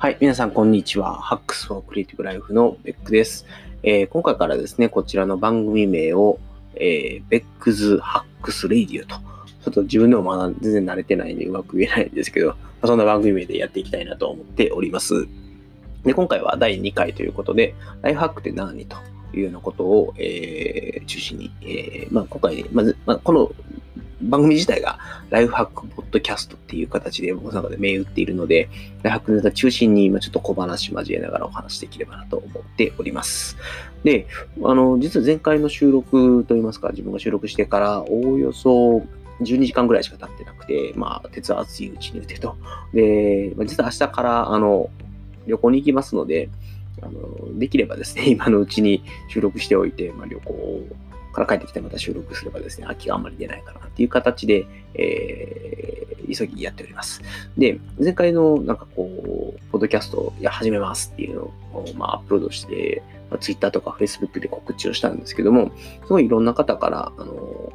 はい、皆さん、こんにちは。 Hacks for Creative Life のベックです。えー、今回からですね、こちらの番組名を、えー、 Beck's Hacks Radio と、ちょっと自分でもまだ全然慣れてないんでうまく言えないんですけど、まあ、そんな番組名でやっていきたいなと思っております。で、今回は第2回ということで、ライフハックって何というようなことを、えー、中心に、え、まあ、今回、まず、まあ、この番組自体がライフハックポッドキャストっていう形で僕の中で銘打っているので、ライフハックネタ中心に今ちょっと小話交えながらお話しできればなと思っております。で、あの、実は前回の収録といいますか、自分が収録してからおおよそ12時間ぐらいしか経ってなくて、まあ、鉄は熱いうちに打てと。で、実は明日から、あの、旅行に行きますので、あの、できればですね、今のうちに収録しておいて、まあ、旅行をから帰ってきてまた収録すればですね、空きがあんまり出ないかなっていう形で、えー、急ぎやっております。で、前回のなんかこう、ポッドキャストや始めますっていうのを、まあ、アップロードして、まあ、Twitter とか Facebook で告知をしたんですけども、すごいいろんな方から、あの、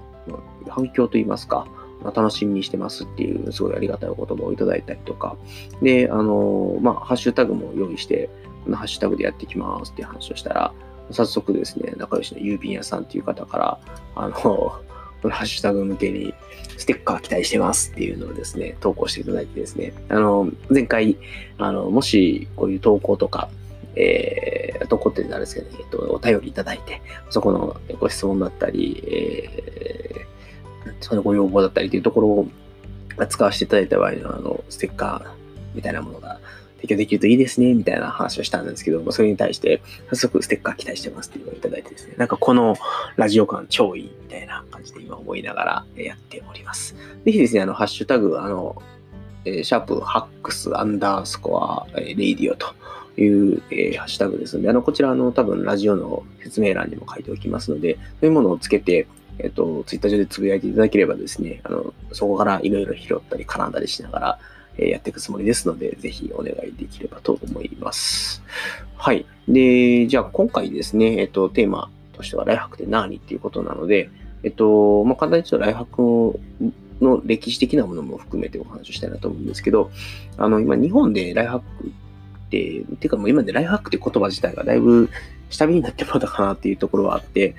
反響といいますか、ま楽しみにしてますっていう、すごいありがたいお言葉をいただいたりとか、で、あの、まあ、ハッシュタグも用意して、このハッシュタグでやっていきますっていう話をしたら、早速ですね、仲良しの郵便屋さんっていう方から、あの、ハッシュタグ向けにステッカー期待してますっていうのをですね、投稿していただいてですね、あの、前回、あの、もしこういう投稿とか、えー、投稿ってなんですけどね、えっと、お便りいただいて、そこのご質問だったり、えー、そのご要望だったりというところを使わせていただいた場合の、あの、ステッカーみたいなものが提供できるといいですね、みたいな話をしたんですけど、それに対して、早速ステッカー期待してますっていうのをいただいてですね、なんかこのラジオ感超いいみたいな感じで今思いながらやっております。ぜひですね、あの、ハッシュタグ、あの、えシャープ hacks アンダースコア、えレイディオという、えー、ハッシュタグですので、あの、こちらの多分ラジオの説明欄にも書いておきますので、そういうものをつけて、えっ、と、ツイッター上でつぶやいていただければですね、あの、そこからいろいろ拾ったり絡んだりしながら、えやっていくつもりですので、ぜひお願いできればと思います。はい。で、じゃあ今回ですね、えっと、テーマとしてはライハックって何っていうことなので、えっと、まあ、簡単に言うとライハックの歴史的なものも含めてお話ししたいなと思うんですけど、あの、今日本でライハックて、っていうかもう今でライフハックって言葉自体がだいぶ下火になってもらったかなっていうところはあって、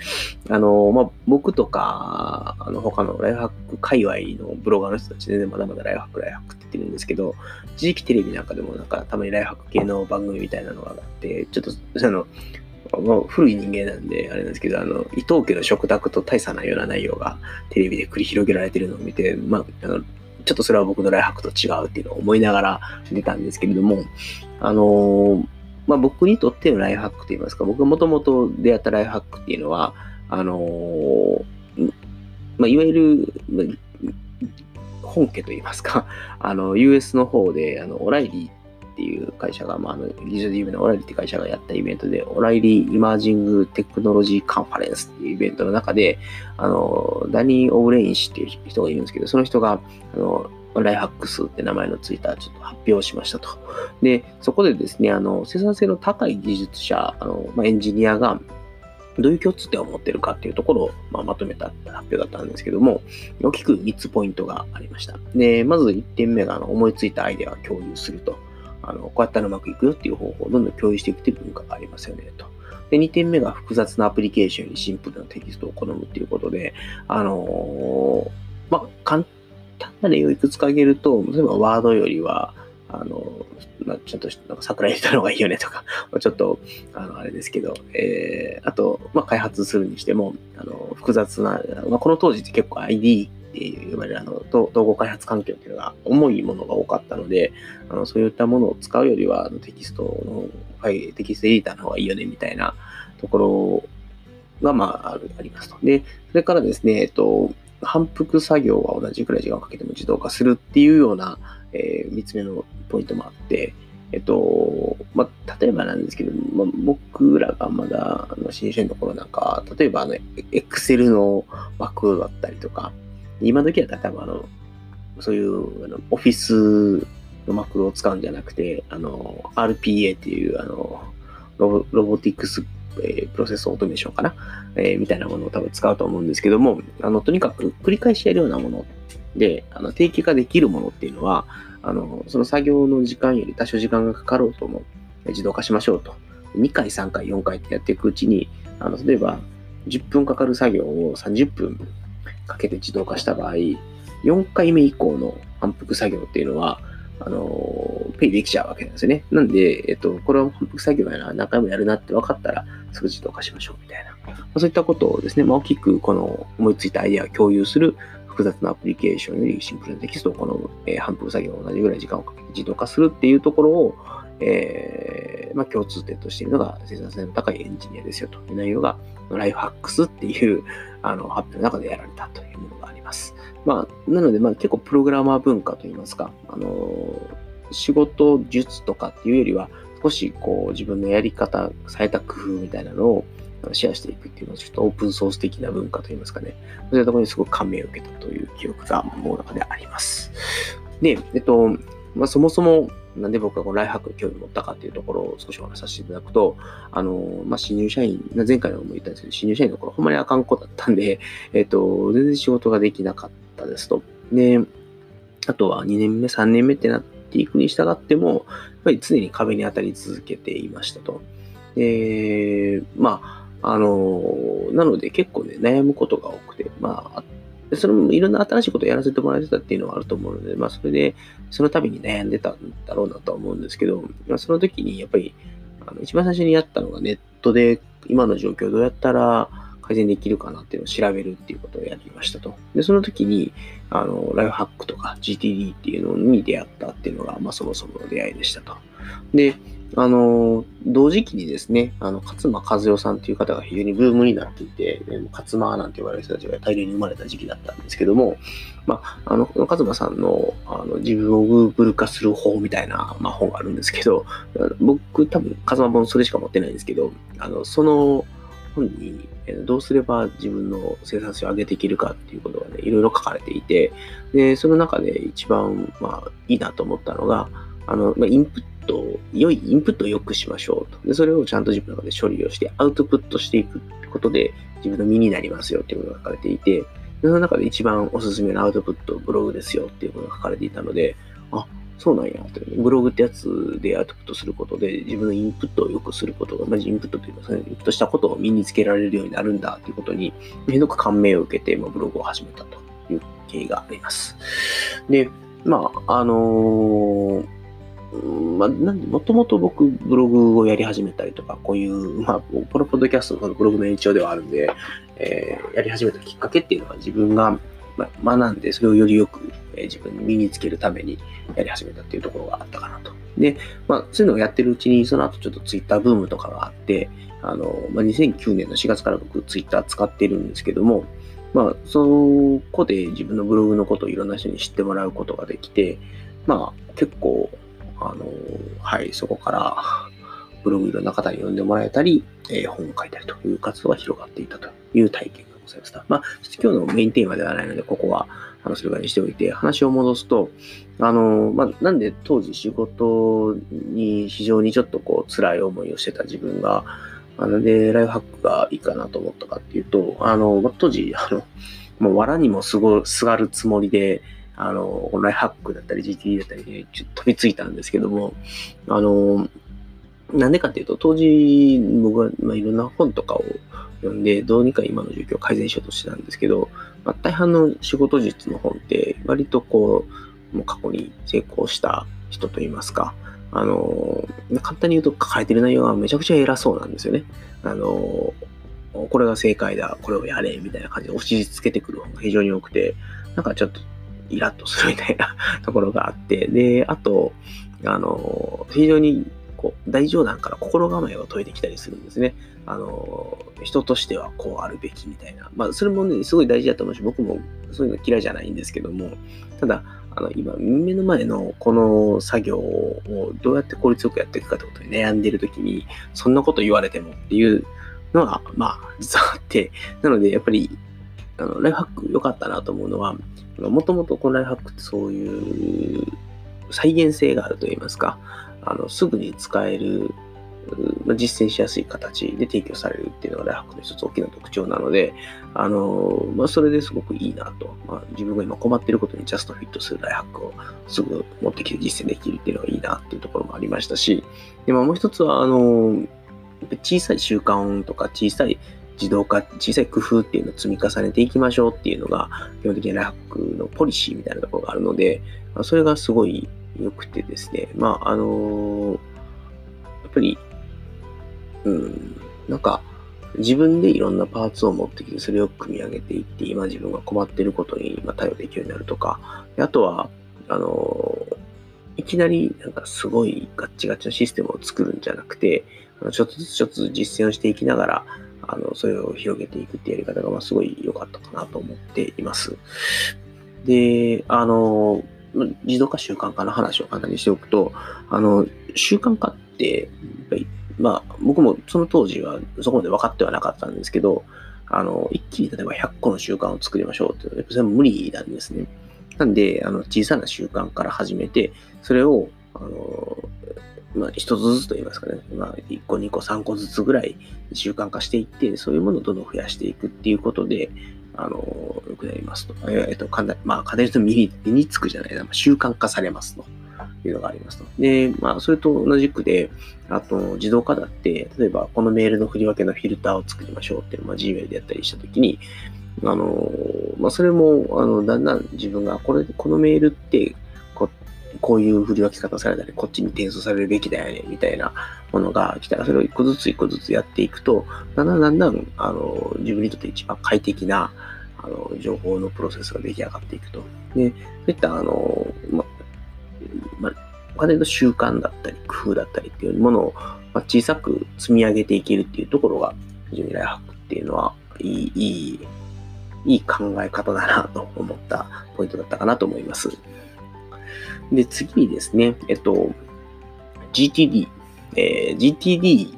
あの、まあ、僕とか、あの、他のライフハック界隈のブロガーの人たちで、ね、まだまだライフハック、ライフハックって言ってるんですけど、一時期テレビなんかでもなんかたまにライフハック系の番組みたいなのがあって、ちょっと、あの、まあ、古い人間なんで、あれなんですけど、あの、伊藤家の食卓と大差ないような内容がテレビで繰り広げられてるのを見て、まあ、あの、ちょっとそれは僕のライフハックと違うっていうのを思いながら出たんですけれども、あのー、まあ、僕にとってのライフハックといいますか、僕がもともと出会ったライフハックっていうのは、あのー、まあ、いわゆる、本家といいますか、あの、US の方で、あの、オライリーっていう会社が、まあ、あの、技術で有名なオライリーって会社がやったイベントで、 O'Reilly Emerging Technology Conference っていうイベントの中で、あの、ダニー・オブレイン氏っていう人がいるんですけど、その人が、あの、 Life Hacks って名前のついたちょっと発表しましたと。で、そこでですね、あの、生産性の高い技術者、あの、まあ、エンジニアが、どういう共通点を持ってるかっていうところを、まあ、まとめた発表だったんですけども、大きく3つポイントがありました。で、まず1点目があの思いついたアイデアを共有すると。あの、こうやったらうまくいくよっていう方法をどんどん共有していくという文化がありますよね、と。で、2点目が複雑なアプリケーションよりシンプルなテキストを好むっていうことで、あのー、まあ、簡単な例をいくつか挙げると、例えばワードよりは、あの、まあ、ちょっと、なんか桜入れた方がいいよねとか、ちょっと、あの、あれですけど、えー、あと、まあ、開発するにしても、あの、複雑な、まあ、この当時って結構 ID 呼ばれる、あの、統合開発環境っていうのが重いものが多かったので、あのそういったものを使うよりは、あのテキストの、はい、テキストエディターの方がいいよね、みたいなところが、まあ、あるありますと。で、それからですね、えっと、反復作業は同じくらい時間をかけても自動化するっていうような、えー、3つ目のポイントもあって、えっと、まあ、例えばなんですけど、まあ、僕らがまだあの新入の頃なんか、例えばあの、Excel の枠だったりとか、今時は多分あの、そういうあのオフィスのマクロを使うんじゃなくて、あの、RPA っていう、あの、ロボロボティクスえー、プロセスオートメーションかな、えー、みたいなものを多分使うと思うんですけども、あの、とにかく繰り返しやるようなもので、あの定期化できるものっていうのは、あの、その作業の時間より多少時間がかかろうとも自動化しましょうと。2回、3回、4回ってやっていくうちに、あの、例えば10分かかる作業を30分かけて自動化した場合、4回目以降の反復作業っていうのは、あの、ペイできちゃうわけなんですよね。なんで、えっと、これは反復作業やな、何回もやるなって分かったら、すぐ自動化しましょうみたいな。まあ、そういったことをですね、まあ、大きくこの思いついたアイデアを共有する複雑なアプリケーションよりシンプルなテキストをこの、えー、反復作業を同じぐらい時間をかけて自動化するっていうところを、えー、まあ、共通点としているのが生産性の高いエンジニアですよという内容が、ライフハックスっていうあの発表の中でやられたというものがあります。まあ、なので、まあ、結構プログラマー文化といいますか、あの仕事術とかっていうよりは、少しこう自分のやり方、された工夫みたいなのをシェアしていくっていうのは、ちょっとオープンソース的な文化といいますかね、そういったところにすごく感銘を受けたという記憶が僕の中であります。で、えっと、まあ、そもそもなんで僕がこのライフハックに興味を持ったかっていうところを少しお話しさせていただくと、あの、まあ、新入社員、前回も言ったんですけど、新入社員の頃ほんまにあかん子だったんで、えっと、全然仕事ができなかったですと。で、あとは2年目、3年目ってなっていくに従っても、やっぱり常に壁に当たり続けていましたと。で、まあ、あの、なので結構ね、悩むことが多くて、まあ、それもいろんな新しいことをやらせてもらえてたっていうのはあると思うので、まあ、それで、その度に悩んでたんだろうなとは思うんですけど、まあ、その時にやっぱり、あの一番最初にやったのがネットで今の状況をどうやったら改善できるかなっていうのを調べるっていうことをやりましたと。で、その時に、あの、ライフハックとか GTD っていうのに出会ったっていうのが、まあ、そもそもの出会いでしたと。で、あの、同時期にですね、あの、勝間和代さんという方が非常にブームになっていて、勝間なんて言われる人たちが大量に生まれた時期だったんですけども、まあ、あの、勝間さんのあの自分をグーグル化する方みたいな、まあ、本があるんですけど、僕多分勝間本それしか持ってないんですけど、あの、その本にどうすれば自分の生産性を上げていけるかっていうことがね、いろいろ書かれていて、で、その中で一番、まあ、いいなと思ったのが、あの、まあ、インプット、良いインプットを良くしましょうと。で、それをちゃんと自分の中で処理をして、アウトプットしていくことで、自分の身になりますよっていうことが書かれていて、その中で一番おすすめのアウトプット、ブログですよっていうことが書かれていたので、あ、そうなんやと。ブログってやつでアウトプットすることで、自分のインプットを良くすることが、まずインプットというか、インプットしたことを身につけられるようになるんだということに、ひどく感銘を受けて、ま、ブログを始めたという経緯があります。で、まあ、あのーまあ、なん、もともと僕、ブログをやり始めたりとか、こういう、まあ、ポロポッドキャストのブログの延長ではあるんで、えー、やり始めたきっかけっていうのは自分が、ま、学んで、それをよりよく、えー、自分に身につけるためにやり始めたっていうところがあったかなと。で、まあ、そういうのをやってるうちに、その後ちょっとツイッターブームとかがあって、あの、まあ、2009年の4月から僕ツイッター使ってるんですけども、まあ、そこで自分のブログのことをいろんな人に知ってもらうことができて、まあ、結構、あの、はい、そこから、ブログいろんな方に読んでもらえたり、えー、本を書いたりという活動が広がっていたという体験がございました。まあ、今日のメインテーマではないので、ここは話する側にしておいて、話を戻すと、あの、まあ、なんで当時仕事に非常にちょっとこう辛い思いをしてた自分が、あので、ライフハックがいいかなと思ったかっていうと、あの、まあ、当時、あの、もう藁にもすご、すがるつもりで、あの、オンライフハックだったり GTD だったりで、ちょっと飛びついたんですけども、あの、なんでかっていうと、当時僕は、まあ、いろんな本とかを読んで、どうにか今の状況を改善しようとしてたんですけど、まあ、大半の仕事術の本って、割とこう、もう過去に成功した人といいますか、あの、簡単に言うと書かれてる内容はめちゃくちゃ偉そうなんですよね。あの、これが正解だ、これをやれ、みたいな感じで押し付けてくる本が非常に多くて、なんかちょっとイラッとするみたいな ところがあって、で、あと、あの、非常にこう大冗談から心構えを解いてきたりするんですね。あの、人としてはこうあるべきみたいな。まあ、それもね、すごい大事だと思うし、僕もそういうの嫌いじゃないんですけども、ただ、あの、今、目の前のこの作業をどうやって効率よくやっていくかってことに悩んでいるときに、そんなこと言われてもっていうのは、まあ、実はあって、なので、やっぱり、あの、ライフハック良かったなと思うのは、もともとこのライフハックってそういう再現性があると言いますか、あの、すぐに使える、実践しやすい形で提供されるっていうのがライフハックの一つ大きな特徴なので、あのまあ、それですごくいいなと、まあ、自分が今困っていることにジャストフィットするライフハックをすぐ持ってきて実践できるっていうのがいいなっていうところもありましたし、でまあ、もう一つは、あの小さい習慣とか小さい自動化、小さい工夫っていうのを積み重ねていきましょうっていうのが、基本的にラックのポリシーみたいなところがあるので、それがすごい良くてですね、まあ、あのやっぱりうん、なんか、自分でいろんなパーツを持ってきて、それを組み上げていって、今自分が困ってることに対応できるようになるとか、あとは、あの、いきなりなんかすごいガッチガチのシステムを作るんじゃなくて、ちょっとずつちょっと実践をしていきながら、あの、それを広げていくってやり方が、まあ、すごい良かったかなと思っています。で、あの、自動化習慣化の話を簡単にしておくと、あの、習慣化って、まあ、僕もその当時はそこまで分かってはなかったんですけど、あの、一気に例えば100個の習慣を作りましょうって、それは無理なんですね。なんで、あの、小さな習慣から始めて、それを、あの、まあ、一つずつと言いますかね、まあ、1個、2個、3個ずつぐらい習慣化していって、そういうものをどんどん増やしていくっていうことで、あの、よくなりますと。えっと、かなまあ、家庭の身につくじゃないな、習慣化されますと。いうのがありますと。で、まあ、それと同じくで、あと、自動化だって、例えば、このメールの振り分けのフィルターを作りましょうっていう、まあ、Gmail でやったりしたときに、あの、まあ、それも、あの、だんだん自分が、これ、このメールって、こういう振り分け方されたり、こっちに転送されるべきだよね、みたいなものが来たら、それを一個ずつ一個ずつやっていくと、だんだんだんだん、あの、自分にとって一番快適な、あの、情報のプロセスが出来上がっていくと。で、そういった、あの、ま、ま、お金の習慣だったり、工夫だったりっていうものを、ま小さく積み上げていけるっていうところが、非常にライハックっていうのは、いい、いい、いい考え方だなと思ったポイントだったかなと思います。で、次にですね、えっと、GTD。えー、GTD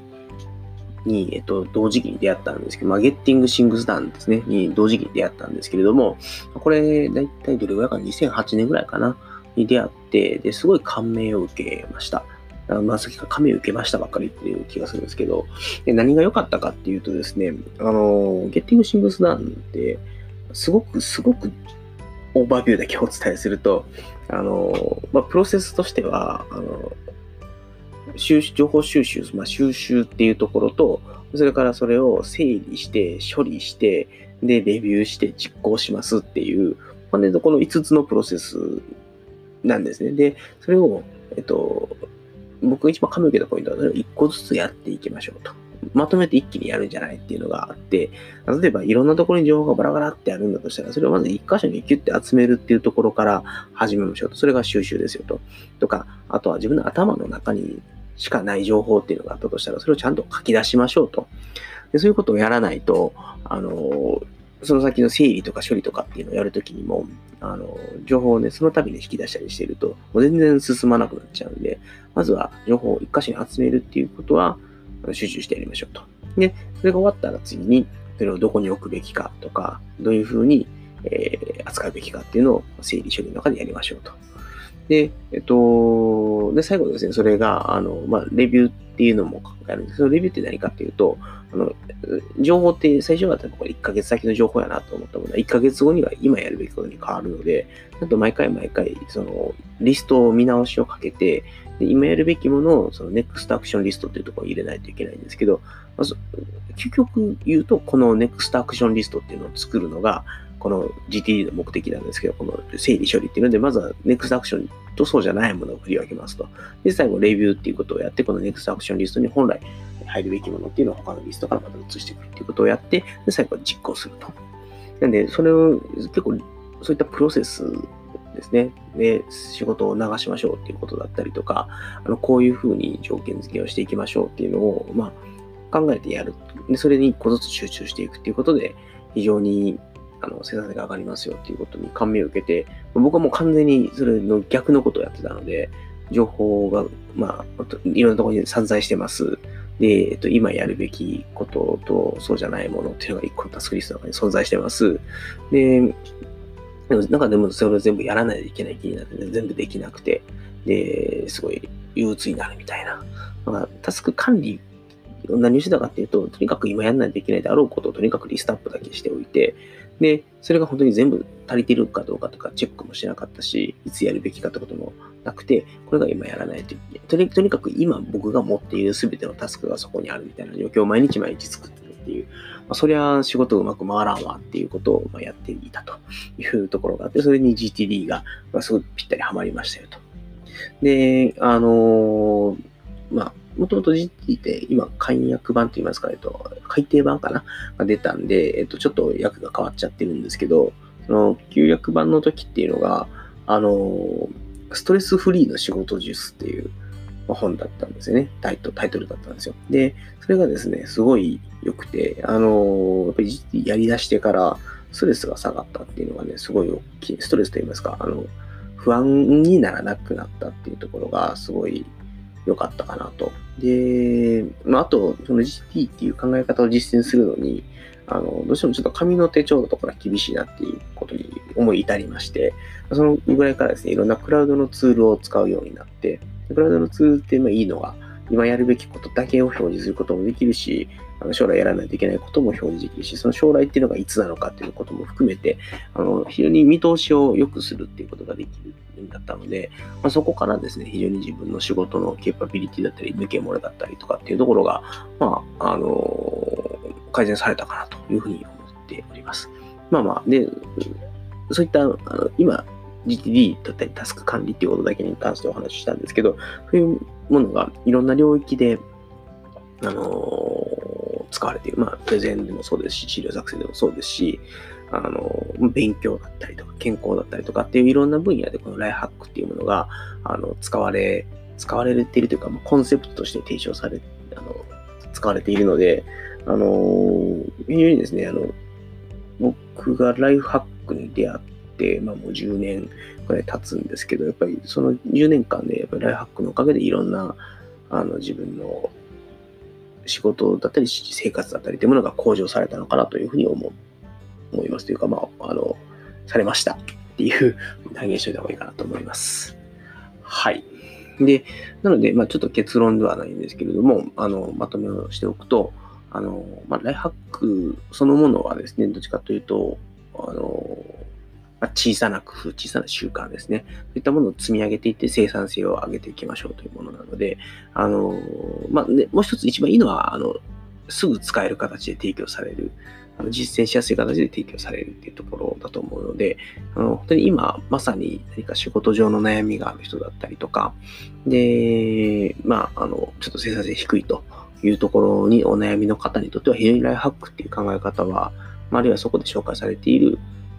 に、えっと、同時期に出会ったんですけど、まあ、ゲッティングシングスダンですね、に同時期に出会ったんですけれども、これ、だいたいどれぐらいか ?2008 年ぐらいかなに出会って、ですごい感銘を受けました。まあ、さっきから感銘を受けましたばっかりっていう気がするんですけど、で何が良かったかっていうとですね、あの、ゲッティングシングスダンって、すごく、すごくオーバービューだけお伝えすると、あの、まあ、プロセスとしては、あの、収情報収集、まあ、収集っていうところと、それからそれを整理して、処理して、で、レビューして実行しますっていう、まあね、この5つのプロセスなんですね。で、それを、えっと、僕が一番髪を受けたポイントは、それを一個ずつやっていきましょうと。まとめて一気にやるんじゃないっていうのがあって、例えばいろんなところに情報がバラバラってあるんだとしたら、それをまず一箇所にキュッて集めるっていうところから始めましょうと。それが収集ですよと。とか、あとは自分の頭の中にしかない情報っていうのがあったとしたら、それをちゃんと書き出しましょうと。でそういうことをやらないと、あの、その先の整理とか処理とかっていうのをやるときにも、あの、情報をね、その度に引き出したりしていると、もう全然進まなくなっちゃうんで、まずは情報を一箇所に集めるっていうことは、集中してやりましょうと。で、それが終わったら次に、それをどこに置くべきかとか、どういうふうに、えー、扱うべきかっていうのを整理処理の中でやりましょうと。で、えっと、で、最後ですね、それが、あの、まあ、レビューっていうのも考えるんです。けど、レビューって何かっていうと、あの、情報って最初はこれ1ヶ月先の情報やなと思ったものは、1ヶ月後には今やるべきことに変わるので、ちゃんと毎回毎回、その、リストを見直しをかけて、で今やるべきものを、その、ネクストアクションリストっていうところに入れないといけないんですけど、まず、究極言うと、このネクストアクションリストっていうのを作るのが、この GTD の目的なんですけど、この整理処理っていうので、まずは Next アクションとそうじゃないものを振り分けますと。で、最後、レビューっていうことをやって、この Next アクションリストに本来入るべきものっていうのを他のリストからまた移していくっていうことをやって、で、最後は実行すると。なんで、それを結構、そういったプロセスですね。で、仕事を流しましょうっていうことだったりとか、あの、こういうふうに条件付けをしていきましょうっていうのを、まあ、考えてやる。で、それに一個ずつ集中していくっていうことで、非常にあの、生産性が上がりますよっていうことに感銘を受けて、僕はもう完全にそれの逆のことをやってたので、情報が、まあ、いろんなところに散在してます。で、えっと、今やるべきことと、そうじゃないものっていうのが一個のタスクリストの中に存在してます。で、でもなんかでもそれを全部やらないといけない気になって、全部できなくて、で、すごい憂鬱になるみたいな。まあ、タスク管理何をしてたかっていうと、とにかく今やんないといけないであろうことをとにかくリストアップだけしておいて、で、それが本当に全部足りてるかどうかとかチェックもしなかったし、いつやるべきかってこともなくて、これが今やらないといけない。とにかく今僕が持っている全てのタスクがそこにあるみたいな状況を毎日毎日作ってるっていう、まあ、そりゃ仕事うまく回らんわっていうことをまやっていたというところがあって、それに GTD がますごくぴったりはまりましたよと。で、あのー、まあ、もともと GT って今、簡約版と言いますか、えっと、改訂版かな？が出たんで、えっと、ちょっと訳が変わっちゃってるんですけど、その、旧約版の時っていうのが、あの、ストレスフリーの仕事術っていう本だったんですよね。タイトタイトルだったんですよ。で、それがですね、すごい良くて、あの、やっぱり GT やり出してから、ストレスが下がったっていうのがね、すごい大きい。ストレスと言いますか、あの、不安にならなくなったっていうところが、すごい良かったかなと。で、まあ、あと、その GT っていう考え方を実践するのに、あの、どうしてもちょっと紙の手帳のとか厳しいなっていうことに思い至りまして、そのぐらいからですね、いろんなクラウドのツールを使うようになって、クラウドのツールってまあいいのが、今やるべきことだけを表示することもできるし、あの将来やらないといけないことも表示できるし、その将来っていうのがいつなのかっていうことも含めて、あの非常に見通しを良くするっていうことができるんだったので、まあ、そこからですね、非常に自分の仕事のケーパビリティだったり、抜け漏れだったりとかっていうところが、まあ、あの改善されたかなというふうに思っております。まあまあ、で、そういった、あの今、GTD だったりタスク管理っていうことだけに関してお話ししたんですけど、そういうものがいろんな領域で、あのー、使われている。まあ、プレゼンでもそうですし、資料作成でもそうですし、あの、勉強だったりとか、健康だったりとかっていういろんな分野でこのライフハックっていうものが、あの、使われ、使われているというか、コンセプトとして提唱され、あの、使われているので、あの、非常にですね、あの、僕がライフハックに出会って、まあもう10年くらい経つんですけど、やっぱりその10年間で、やっぱりライフハックのおかげでいろんな、あの、自分の仕事だったり、生活だったりというものが向上されたのかなというふうに思思います。というか、まあ、あの、されましたっていう断言しておいた方がいいかなと思います。はい。で、なので、まあ、ちょっと結論ではないんですけれども、あの、まとめをしておくと、あの、まあ、ライハックそのものはですね、どっちかというと、あの、まあ、小さな工夫、小さな習慣ですね。そういったものを積み上げていって生産性を上げていきましょうというものなので、あの、まあ、ね、もう一つ一番いいのは、あの、すぐ使える形で提供される、あの実践しやすい形で提供されるっていうところだと思うので、あの本当に今まさに何か仕事上の悩みがある人だったりとか、で、まあ、あの、ちょっと生産性低いというところにお悩みの方にとっては非常にライハックっていう考え方は、まあるいはそこで紹介されている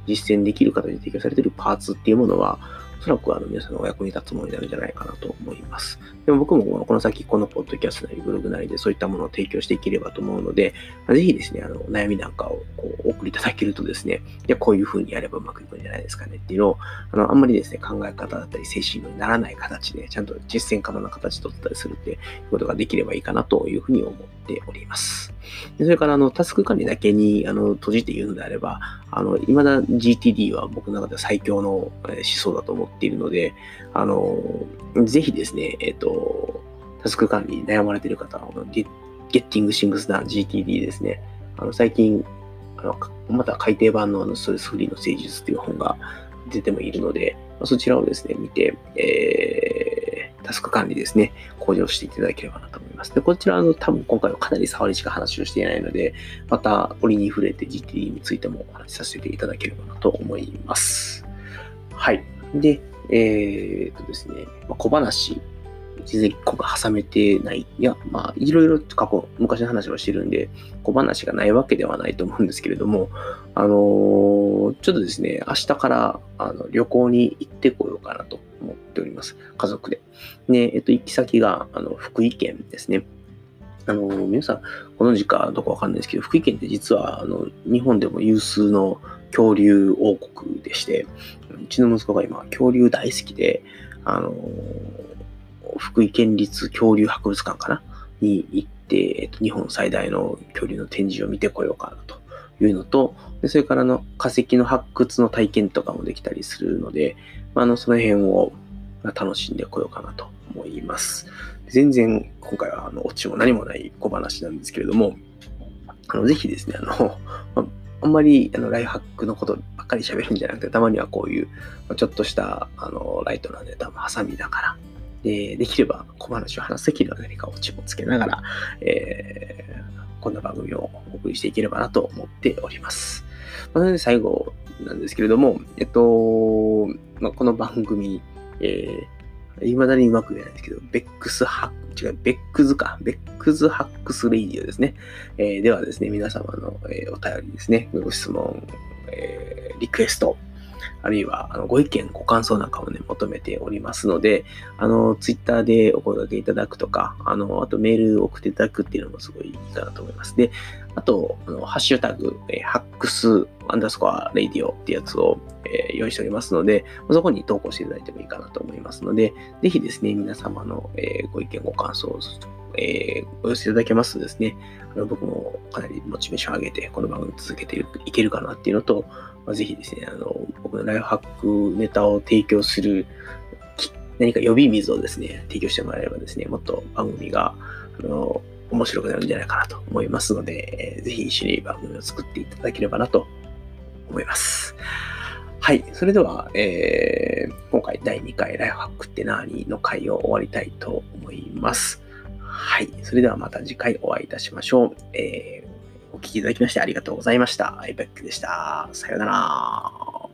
実践できる方に提供されているパーツっていうものは、おそらくあの皆さんのお役に立つものになるんじゃないかなと思います。でも僕もこの先このポッドキャストなりブログなりでそういったものを提供していければと思うので、ぜひですね、あの悩みなんかをこう送りいただけるとですね、いや、こういうふうにやればうまくいくんじゃないですかねっていうのを、あのあんまりですね、考え方だったり精神にならない形で、ちゃんと実践可能な形で取ったりするっていうことができればいいかなというふうに思っております。でそれから、あの、タスク管理だけに、あの、閉じて言うのであれば、あの、未だ GTD は僕の中では最強の思想だと思っっているので、あの、ぜひですね、えっ、と、タスク管理に悩まれている方は、Getting Things Done GTD ですね。あの、最近、あの、また改訂版のあのストレスフリーの誠実という本が出てもいるので、そちらをですね、見て、えー、タスク管理ですね、向上していただければなと思います。で、こちら、の、多分今回はかなり触りしか話をしていないので、また折に触れて GTD についてもお話しさせていただければなと思います。はい。で、えー、っとですね、まあ、小話全然個が挟めてない。いや、まあ、いろいろ過去、昔の話はしてるんで、小話がないわけではないと思うんですけれども、あのー、ちょっとですね、明日からあの旅行に行ってこようかなと思っております。家族で。で、えっと、行き先が、あの、福井県ですね。あのー、皆さん、ご存知かどうかわかんないですけど、福井県って実は、あの、日本でも有数の恐竜王国でして、うちの息子が今、恐竜大好きで、あの福井県立恐竜博物館かな？に行って、えっと、日本最大の恐竜の展示を見てこようかなというのと、でそれからの化石の発掘の体験とかもできたりするので、まあ、のその辺を楽しんでこようかなと思います。全然今回はあのオチも何もない小話なんですけれども、あのぜひですね、あの、ま ああんまりあのライフハックのことばっかり喋るんじゃなくて、たまにはこういうちょっとしたあのライトなネタも挟みながら、でできれば小話を話すときには何かオチもつけながら、えー、こんな番組をお送りしていければなと思っております。まあ、なので最後なんですけれども、えっと、まあ、この番組、えー、未だにうまく言えないんですけど、 Beck's Hack、違う、 Beck's か、 Beck's Hacks Radio ですね。えー、ではですね、皆様の、えー、お便りですね、ご質問、えー、リクエスト、あるいはあのご意見、ご感想なんかもね、求めておりますので、あの、ツイッターでお声掛けいただくとか、あの、あとメール送っていただくっていうのもすごいいいかなと思います。で、あと、あのハッシュタグ、えー、ハックスアンダースコアレディオってやつを、えー、用意しておりますので、そこに投稿していただいてもいいかなと思いますので、ぜひですね、皆様の、えー、ご意見、ご感想、えー、お寄せいただけますとですね、あの僕もかなりモチベーションを上げて、この番組続けていけるかなっていうのと、まあ、ぜひですね、あの、僕のライフハックネタを提供する、何か呼び水をですね、提供してもらえればですね、もっと番組が、あの、面白くなるんじゃないかなと思いますので、えー、ぜひ一緒に番組を作っていただければなと思います。はい。それでは、えー、今回第2回ライフハックって何の回を終わりたいと思います。はい。それではまた次回お会いいたしましょう。えー、お聴きいただきましてありがとうございました。iPack でした。さようなら。